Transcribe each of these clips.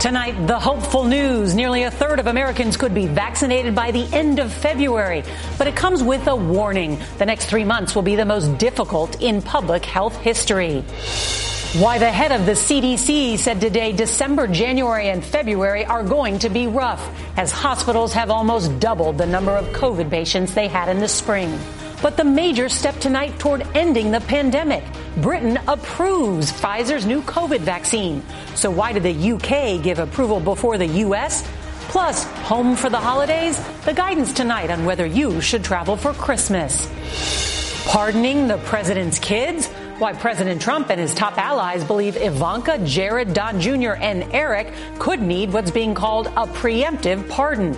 Tonight, the hopeful news. Nearly a third of Americans could be vaccinated by the end of February. But it comes with a warning. The next three months will be the most difficult in public health history. Why the head of the CDC said today December, January, and February are going to be rough as hospitals have almost doubled the number of COVID patients they had in the spring. But the major step tonight toward ending the pandemic. Britain approves Pfizer's new COVID vaccine. So why did the UK give approval before the US? Plus, home for the holidays? The guidance tonight on whether you should travel for Christmas. Pardoning the president's kids? Why President Trump and his top allies believe Ivanka, Jared, Don Jr., and Eric could need what's being called a preemptive pardon.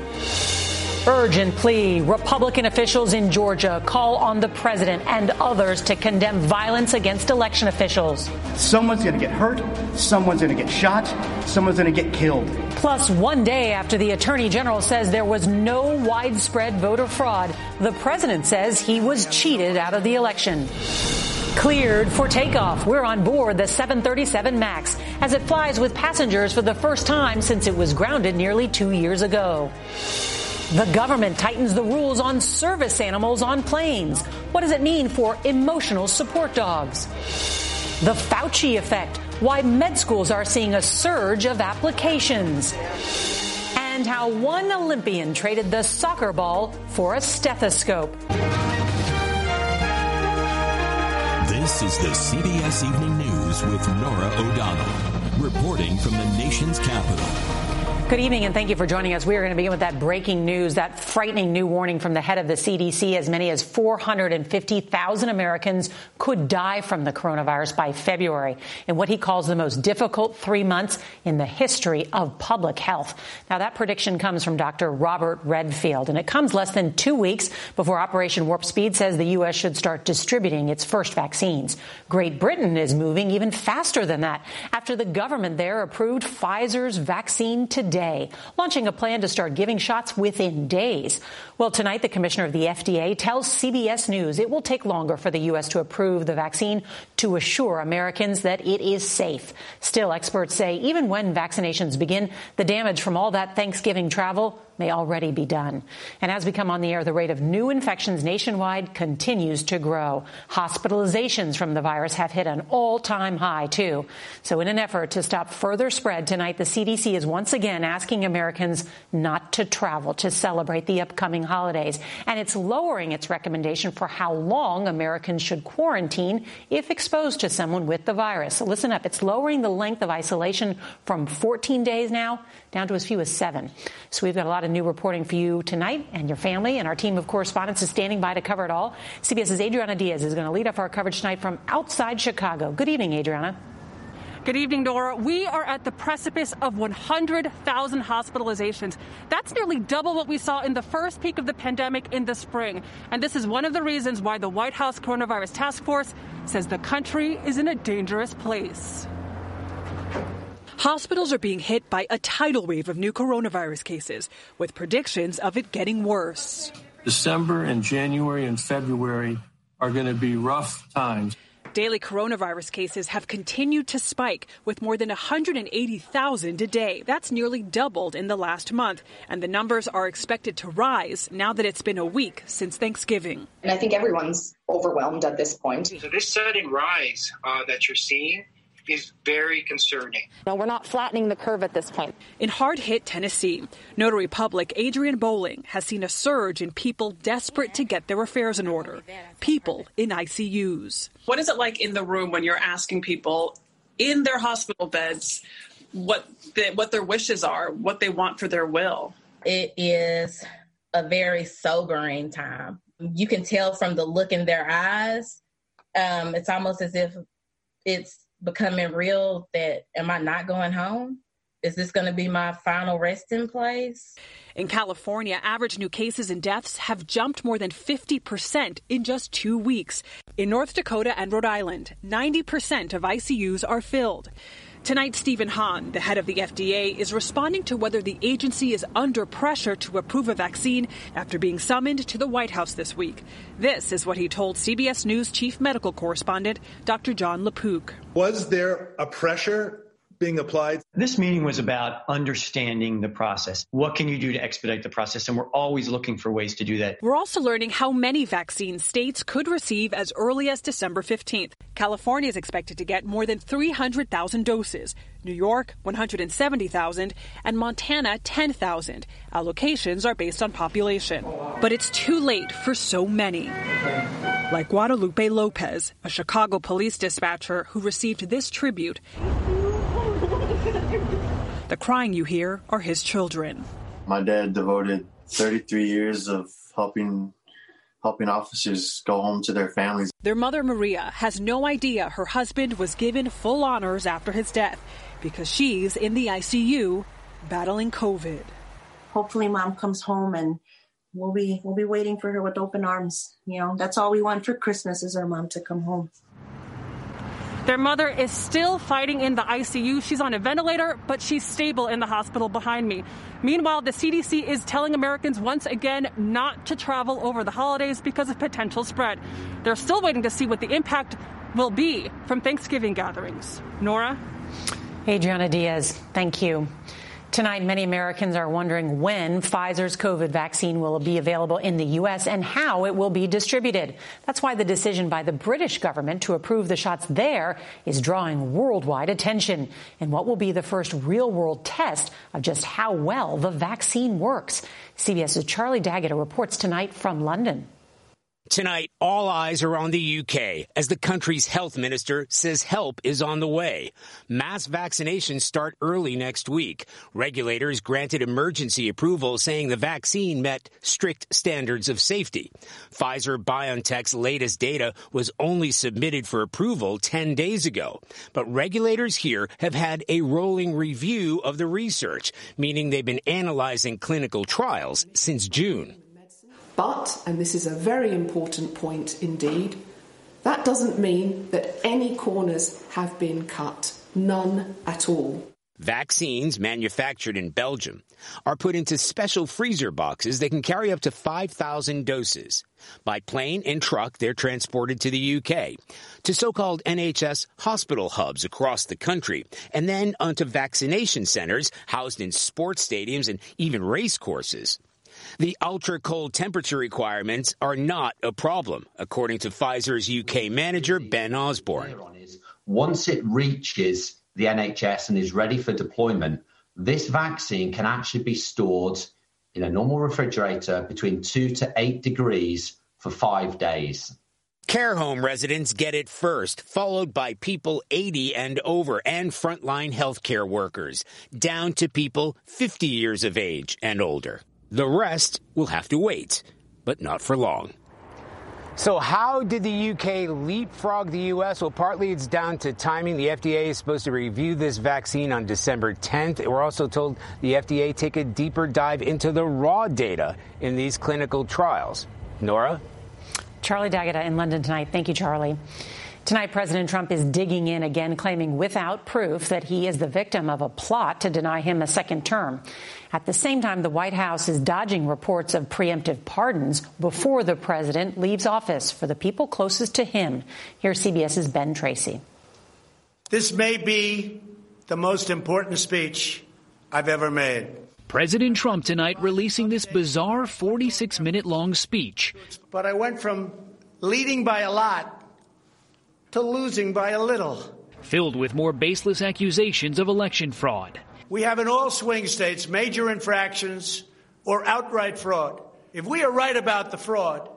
Urgent plea. Republican officials in Georgia call on the president and others to condemn violence against election officials. Someone's going to get hurt, someone's going to get shot, someone's going to get killed. Plus, one day after the attorney general says there was no widespread voter fraud, the president says he was cheated out of the election. Cleared for takeoff. We're on board the 737 MAX as it flies with passengers for the first time since it was grounded nearly two years ago. The government tightens the rules on service animals on planes. What does it mean for emotional support dogs? The Fauci effect. Why med schools are seeing a surge of applications. And how one Olympian traded the soccer ball for a stethoscope. This is the CBS Evening News with Norah O'Donnell, reporting from the nation's capital. Good evening and thank you for joining us. We are going to begin with that breaking news, that frightening new warning from the head of the CDC. As many as 450,000 Americans could die from the coronavirus by February in what he calls the most difficult three months in the history of public health. Now, that prediction comes from Dr. Robert Redfield, and it comes less than two weeks before Operation Warp Speed says the U.S. should start distributing its first vaccines. Great Britain is moving even faster than that after the government there approved Pfizer's vaccine today today, launching a plan to start giving shots within days. Well, tonight, the commissioner of the FDA tells CBS News it will take longer for the U.S. to approve the vaccine to assure Americans that it is safe. Still, experts say even when vaccinations begin, the damage from all that Thanksgiving travel may already be done. And as we come on the air, the rate of new infections nationwide continues to grow. Hospitalizations from the virus have hit an all time high, too. So, in an effort to stop further spread tonight, the CDC is once again asking Americans not to travel to celebrate the upcoming holidays. And it's lowering its recommendation for how long Americans should quarantine if exposed to someone with the virus. So listen up. It's lowering the length of isolation from 14 days now down to as few as seven. So we've got a lot of new reporting for you tonight and your family. And our team of correspondents is standing by to cover it all. CBS's Adriana Diaz is going to lead off our coverage tonight from outside Chicago. Good evening, Adriana. Good evening, Norah. We are at the precipice of 100,000 hospitalizations. That's nearly double what we saw in the first peak of the pandemic in the spring. And this is one of the reasons why the White House Coronavirus Task Force says the country is in a dangerous place. Hospitals are being hit by a tidal wave of new coronavirus cases, with predictions of it getting worse. December and January and February are going to be rough times. Daily coronavirus cases have continued to spike with more than 180,000 a day. That's nearly doubled in the last month. And the numbers are expected to rise now that it's been a week since Thanksgiving. And I think everyone's overwhelmed at this point. So, this sudden rise uh, that you're seeing is very concerning. No, we're not flattening the curve at this point. In hard hit Tennessee, Notary Public Adrian Bowling has seen a surge in people desperate to get their affairs in order. People in ICUs. What is it like in the room when you're asking people in their hospital beds what they, what their wishes are, what they want for their will? It is a very sobering time. You can tell from the look in their eyes. Um, it's almost as if it's becoming real that am I not going home? Is this going to be my final resting place? In California, average new cases and deaths have jumped more than 50% in just two weeks. In North Dakota and Rhode Island, 90% of ICUs are filled. Tonight, Stephen Hahn, the head of the FDA, is responding to whether the agency is under pressure to approve a vaccine after being summoned to the White House this week. This is what he told CBS News chief medical correspondent Dr. Jon LaPook. Was there a pressure being applied. This meeting was about understanding the process. What can you do to expedite the process? And we're always looking for ways to do that. We're also learning how many vaccines states could receive as early as December 15th. California is expected to get more than 300,000 doses. New York, 170,000, and Montana, 10,000. Allocations are based on population. But it's too late for so many. Like Guadalupe Lopez, a Chicago police dispatcher who received this tribute the crying you hear are his children. My dad devoted 33 years of helping helping officers go home to their families. Their mother Maria has no idea her husband was given full honors after his death because she's in the ICU battling COVID. Hopefully mom comes home and we'll be we'll be waiting for her with open arms. You know, that's all we want for Christmas is our mom to come home. Their mother is still fighting in the ICU. She's on a ventilator, but she's stable in the hospital behind me. Meanwhile, the CDC is telling Americans once again not to travel over the holidays because of potential spread. They're still waiting to see what the impact will be from Thanksgiving gatherings. Norah? Adriana Diaz, thank you. Tonight, many Americans are wondering when Pfizer's COVID vaccine will be available in the U.S. and how it will be distributed. That's why the decision by the British government to approve the shots there is drawing worldwide attention and what will be the first real world test of just how well the vaccine works. CBS's Charlie D'Agata reports tonight from London. Tonight, all eyes are on the UK as the country's health minister says help is on the way. Mass vaccinations start early next week. Regulators granted emergency approval saying the vaccine met strict standards of safety. Pfizer BioNTech's latest data was only submitted for approval 10 days ago. But regulators here have had a rolling review of the research, meaning they've been analyzing clinical trials since June. But, and this is a very important point indeed, that doesn't mean that any corners have been cut. None at all. Vaccines manufactured in Belgium are put into special freezer boxes that can carry up to 5,000 doses. By plane and truck, they're transported to the UK, to so-called NHS hospital hubs across the country, and then onto vaccination centers housed in sports stadiums and even race courses. The ultra cold temperature requirements are not a problem, according to Pfizer's UK manager, Ben Osborne. Once it reaches the NHS and is ready for deployment, this vaccine can actually be stored in a normal refrigerator between two to eight degrees for five days. Care home residents get it first, followed by people 80 and over and frontline healthcare workers, down to people 50 years of age and older. The rest will have to wait, but not for long. So, how did the UK leapfrog the US? Well, partly it's down to timing. The FDA is supposed to review this vaccine on December 10th. We're also told the FDA take a deeper dive into the raw data in these clinical trials. Norah? Charlie D'Agata in London tonight. Thank you, Charlie. Tonight, President Trump is digging in again, claiming without proof that he is the victim of a plot to deny him a second term. At the same time, the White House is dodging reports of preemptive pardons before the president leaves office for the people closest to him. Here's CBS's Ben Tracy. This may be the most important speech I've ever made. President Trump tonight releasing this bizarre 46 minute long speech. But I went from leading by a lot to losing by a little. Filled with more baseless accusations of election fraud. We have in all swing states major infractions or outright fraud. If we are right about the fraud,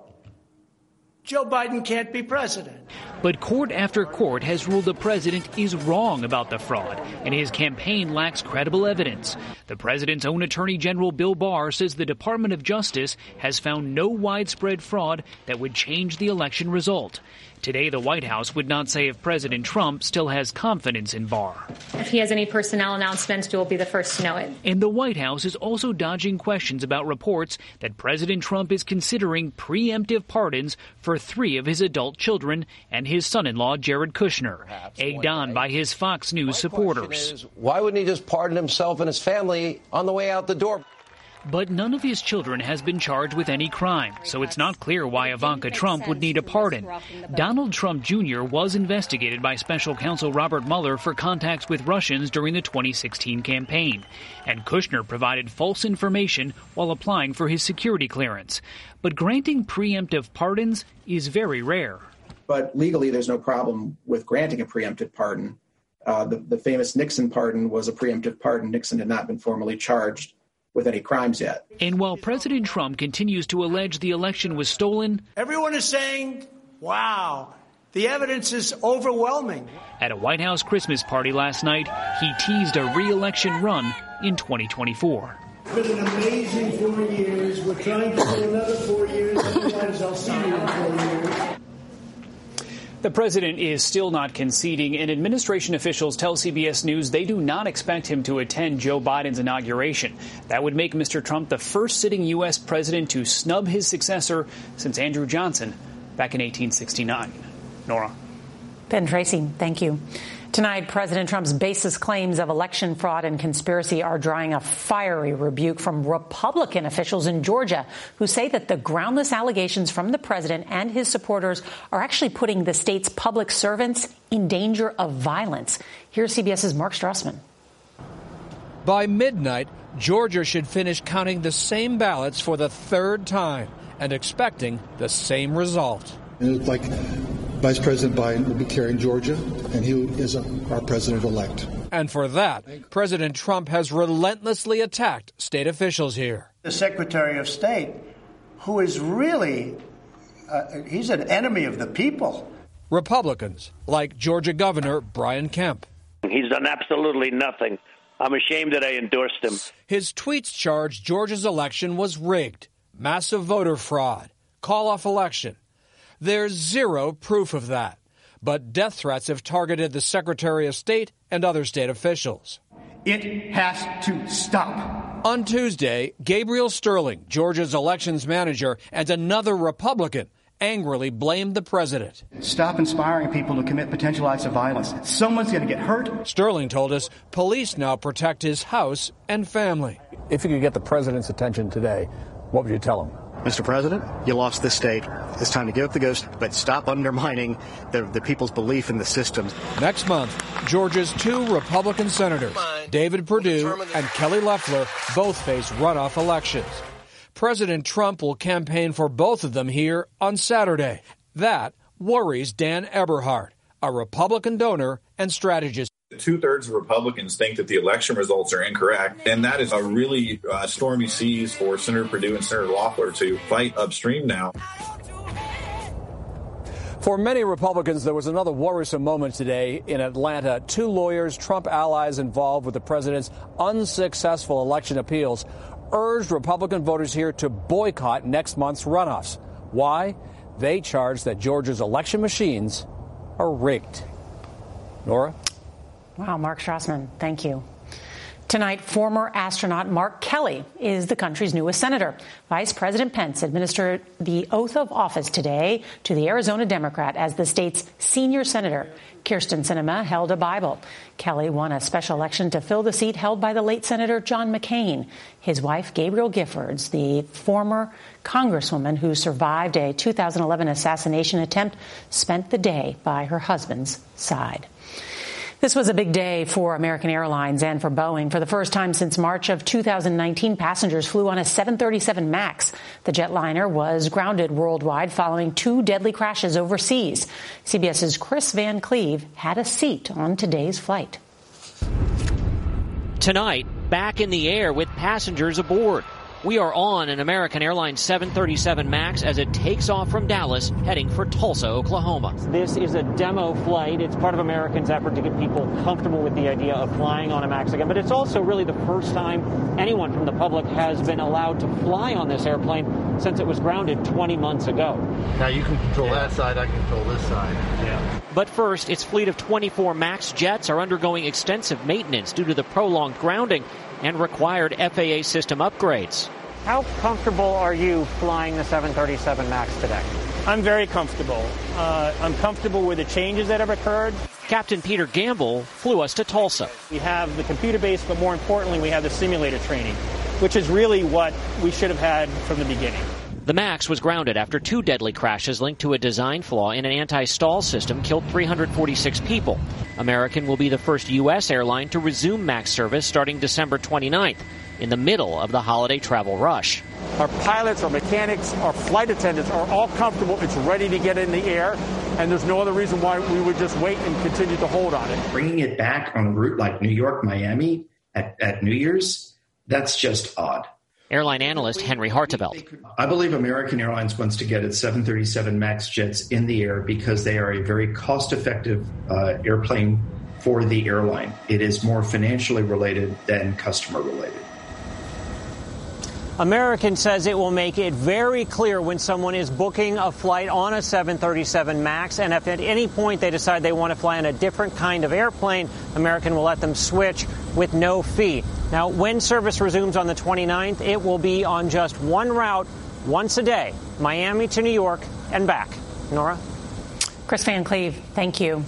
Joe Biden can't be president. But court after court has ruled the president is wrong about the fraud, and his campaign lacks credible evidence. The president's own attorney general Bill Barr says the Department of Justice has found no widespread fraud that would change the election result. Today, the White House would not say if President Trump still has confidence in Barr. If he has any personnel announcements, we will be the first to know it. And the White House is also dodging questions about reports that President Trump is considering preemptive pardons for three of his adult children and his son in law, Jared Kushner, egged on by his Fox News supporters. Is, why wouldn't he just pardon himself and his family on the way out the door? But none of his children has been charged with any crime, so it's not clear why Ivanka Trump would need a pardon. Donald Trump Jr. was investigated by special counsel Robert Mueller for contacts with Russians during the 2016 campaign, and Kushner provided false information while applying for his security clearance. But granting preemptive pardons is very rare. But legally, there's no problem with granting a preemptive pardon. Uh, the, the famous Nixon pardon was a preemptive pardon. Nixon had not been formally charged with any crimes yet. And while President Trump continues to allege the election was stolen, everyone is saying, wow, the evidence is overwhelming. At a White House Christmas party last night, he teased a re-election run in 2024. It's been an amazing four years. We're trying to do another four years. Otherwise, I'll see you in four years. The president is still not conceding, and administration officials tell CBS News they do not expect him to attend Joe Biden's inauguration. That would make Mr. Trump the first sitting U.S. president to snub his successor since Andrew Johnson back in 1869. Norah. Ben Tracy, thank you. Tonight, President Trump's baseless claims of election fraud and conspiracy are drawing a fiery rebuke from Republican officials in Georgia who say that the groundless allegations from the president and his supporters are actually putting the state's public servants in danger of violence. Here's CBS's Mark Strassmann. By midnight, Georgia should finish counting the same ballots for the third time and expecting the same result. It looks like Vice President Biden will be carrying Georgia, and he is our president elect. And for that, President Trump has relentlessly attacked state officials here. The Secretary of State, who is really, uh, he's an enemy of the people. Republicans, like Georgia Governor Brian Kemp. He's done absolutely nothing. I'm ashamed that I endorsed him. His tweets charged Georgia's election was rigged, massive voter fraud, call off election. There's zero proof of that. But death threats have targeted the Secretary of State and other state officials. It has to stop. On Tuesday, Gabriel Sterling, Georgia's elections manager, and another Republican angrily blamed the president. Stop inspiring people to commit potential acts of violence. Someone's going to get hurt. Sterling told us police now protect his house and family. If you could get the president's attention today, what would you tell him? Mr. President, you lost this state. It's time to give up the ghost, but stop undermining the, the people's belief in the system. Next month, Georgia's two Republican senators, David Perdue and Kelly Loeffler, both face runoff elections. President Trump will campaign for both of them here on Saturday. That worries Dan Eberhart, a Republican donor and strategist. Two thirds of Republicans think that the election results are incorrect. And that is a really uh, stormy seas for Senator Perdue and Senator Loeffler to fight upstream now. For many Republicans, there was another worrisome moment today in Atlanta. Two lawyers, Trump allies involved with the president's unsuccessful election appeals, urged Republican voters here to boycott next month's runoffs. Why? They charge that Georgia's election machines are rigged. Norah? Wow, Mark Strassmann, thank you. Tonight, former astronaut Mark Kelly is the country's newest senator. Vice President Pence administered the oath of office today to the Arizona Democrat as the state's senior senator. Kyrsten Sinema held a Bible. Kelly won a special election to fill the seat held by the late Senator John McCain. His wife, Gabrielle Giffords, the former congresswoman who survived a 2011 assassination attempt, spent the day by her husband's side. This was a big day for American Airlines and for Boeing. For the first time since March of 2019, passengers flew on a 737 MAX. The jetliner was grounded worldwide following two deadly crashes overseas. CBS's Chris Van Cleave had a seat on today's flight. Tonight, back in the air with passengers aboard. We are on an American Airlines 737 MAX as it takes off from Dallas, heading for Tulsa, Oklahoma. This is a demo flight. It's part of Americans' effort to get people comfortable with the idea of flying on a MAX again. But it's also really the first time anyone from the public has been allowed to fly on this airplane since it was grounded 20 months ago. Now you can control yeah. that side, I can control this side. Yeah. But first, its fleet of 24 MAX jets are undergoing extensive maintenance due to the prolonged grounding and required FAA system upgrades. How comfortable are you flying the 737 MAX today? I'm very comfortable. Uh, I'm comfortable with the changes that have occurred. Captain Peter Gamble flew us to Tulsa. We have the computer base, but more importantly, we have the simulator training, which is really what we should have had from the beginning. The MAX was grounded after two deadly crashes linked to a design flaw in an anti stall system killed 346 people. American will be the first U.S. airline to resume MAX service starting December 29th in the middle of the holiday travel rush. Our pilots, our mechanics, our flight attendants are all comfortable. It's ready to get in the air, and there's no other reason why we would just wait and continue to hold on it. Bringing it back on a route like New York, Miami at, at New Year's, that's just odd. Airline analyst Henry Harteveldt. I believe American Airlines wants to get its 737 MAX jets in the air because they are a very cost effective uh, airplane for the airline. It is more financially related than customer related. American says it will make it very clear when someone is booking a flight on a 737 MAX, and if at any point they decide they want to fly on a different kind of airplane, American will let them switch with no fee. Now, when service resumes on the 29th, it will be on just one route once a day, Miami to New York and back. Norah? Chris Van Cleave, thank you.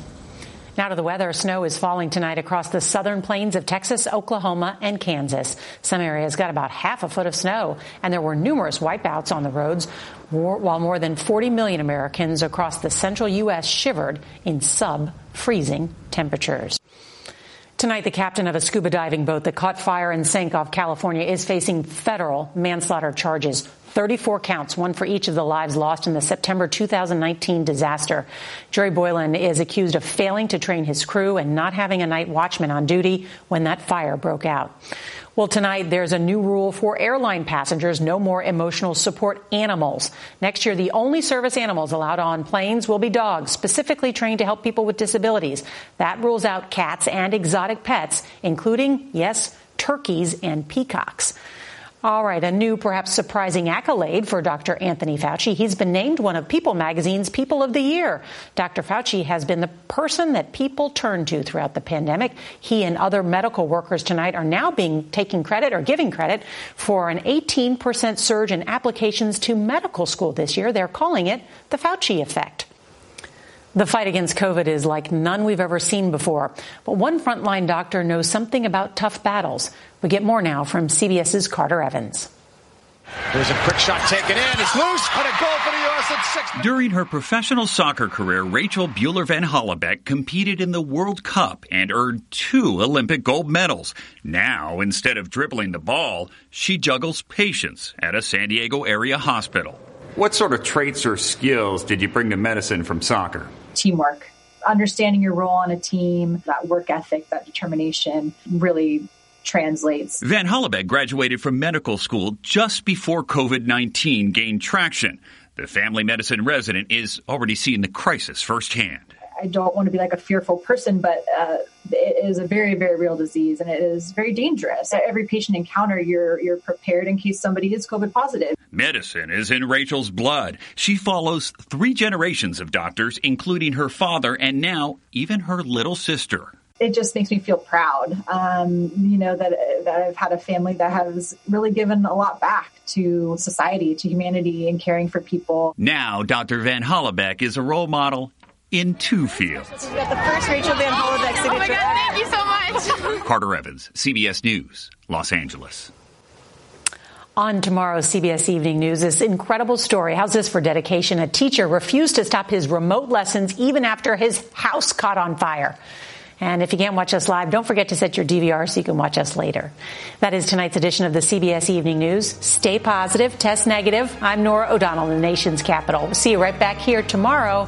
Now to the weather. Snow is falling tonight across the southern plains of Texas, Oklahoma, and Kansas. Some areas got about half a foot of snow, and there were numerous wipeouts on the roads, while more than 40 million Americans across the central U.S. shivered in sub freezing temperatures. Tonight, the captain of a scuba diving boat that caught fire and sank off California is facing federal manslaughter charges 34 counts, one for each of the lives lost in the September 2019 disaster. Jerry Boylan is accused of failing to train his crew and not having a night watchman on duty when that fire broke out. Well, tonight there's a new rule for airline passengers no more emotional support animals. Next year, the only service animals allowed on planes will be dogs, specifically trained to help people with disabilities. That rules out cats and exotic pets, including, yes, turkeys and peacocks. All right, a new, perhaps surprising accolade for Dr. Anthony Fauci. He's been named one of People magazine's People of the Year. Dr. Fauci has been the person that people turn to throughout the pandemic. He and other medical workers tonight are now being taking credit or giving credit for an 18% surge in applications to medical school this year. They're calling it the Fauci effect. The fight against COVID is like none we've ever seen before. But one frontline doctor knows something about tough battles. We get more now from CBS's Carter Evans. There's a quick shot taken in. It's loose, and a goal for the U.S. at six. During her professional soccer career, Rachel Buehler Van Hollebeke competed in the World Cup and earned two Olympic gold medals. Now, instead of dribbling the ball, she juggles patients at a San Diego area hospital. What sort of traits or skills did you bring to medicine from soccer? Teamwork. understanding your role on a team, that work ethic, that determination really translates. Van Hollebeke graduated from medical school just before COVID 19 gained traction. The family medicine resident is already seeing the crisis firsthand. I don't want to be like a fearful person, but uh, it is a very, very real disease and it is very dangerous. Every patient encounter, you're you're prepared in case somebody is COVID positive. Medicine is in Rachel's blood. She follows three generations of doctors, including her father and now even her little sister it just makes me feel proud. Um, you know that that I've had a family that has really given a lot back to society, to humanity, and caring for people. Now, Dr. Van Hollebeke is a role model in two fields. We got the first Rachel Van Hollebeke signature. Oh my God! Thank you so much. Carter Evans, CBS News, Los Angeles. On tomorrow's CBS Evening News, this incredible story. How's this for dedication? A teacher refused to stop his remote lessons even after his house caught on fire. And if you can't watch us live, don't forget to set your DVR so you can watch us later. That is tonight's edition of the CBS Evening News. Stay positive, test negative. I'm Norah O'Donnell in the nation's capital. We'll see you right back here tomorrow.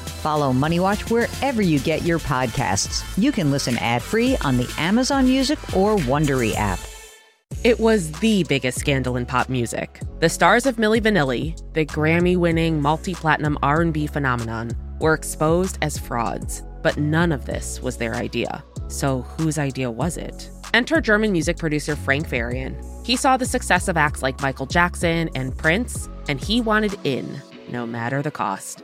Follow Money Watch wherever you get your podcasts. You can listen ad free on the Amazon Music or Wondery app. It was the biggest scandal in pop music. The stars of Milli Vanilli, the Grammy-winning multi-platinum R&B phenomenon, were exposed as frauds, but none of this was their idea. So, whose idea was it? Enter German music producer Frank Farian. He saw the success of acts like Michael Jackson and Prince, and he wanted in, no matter the cost.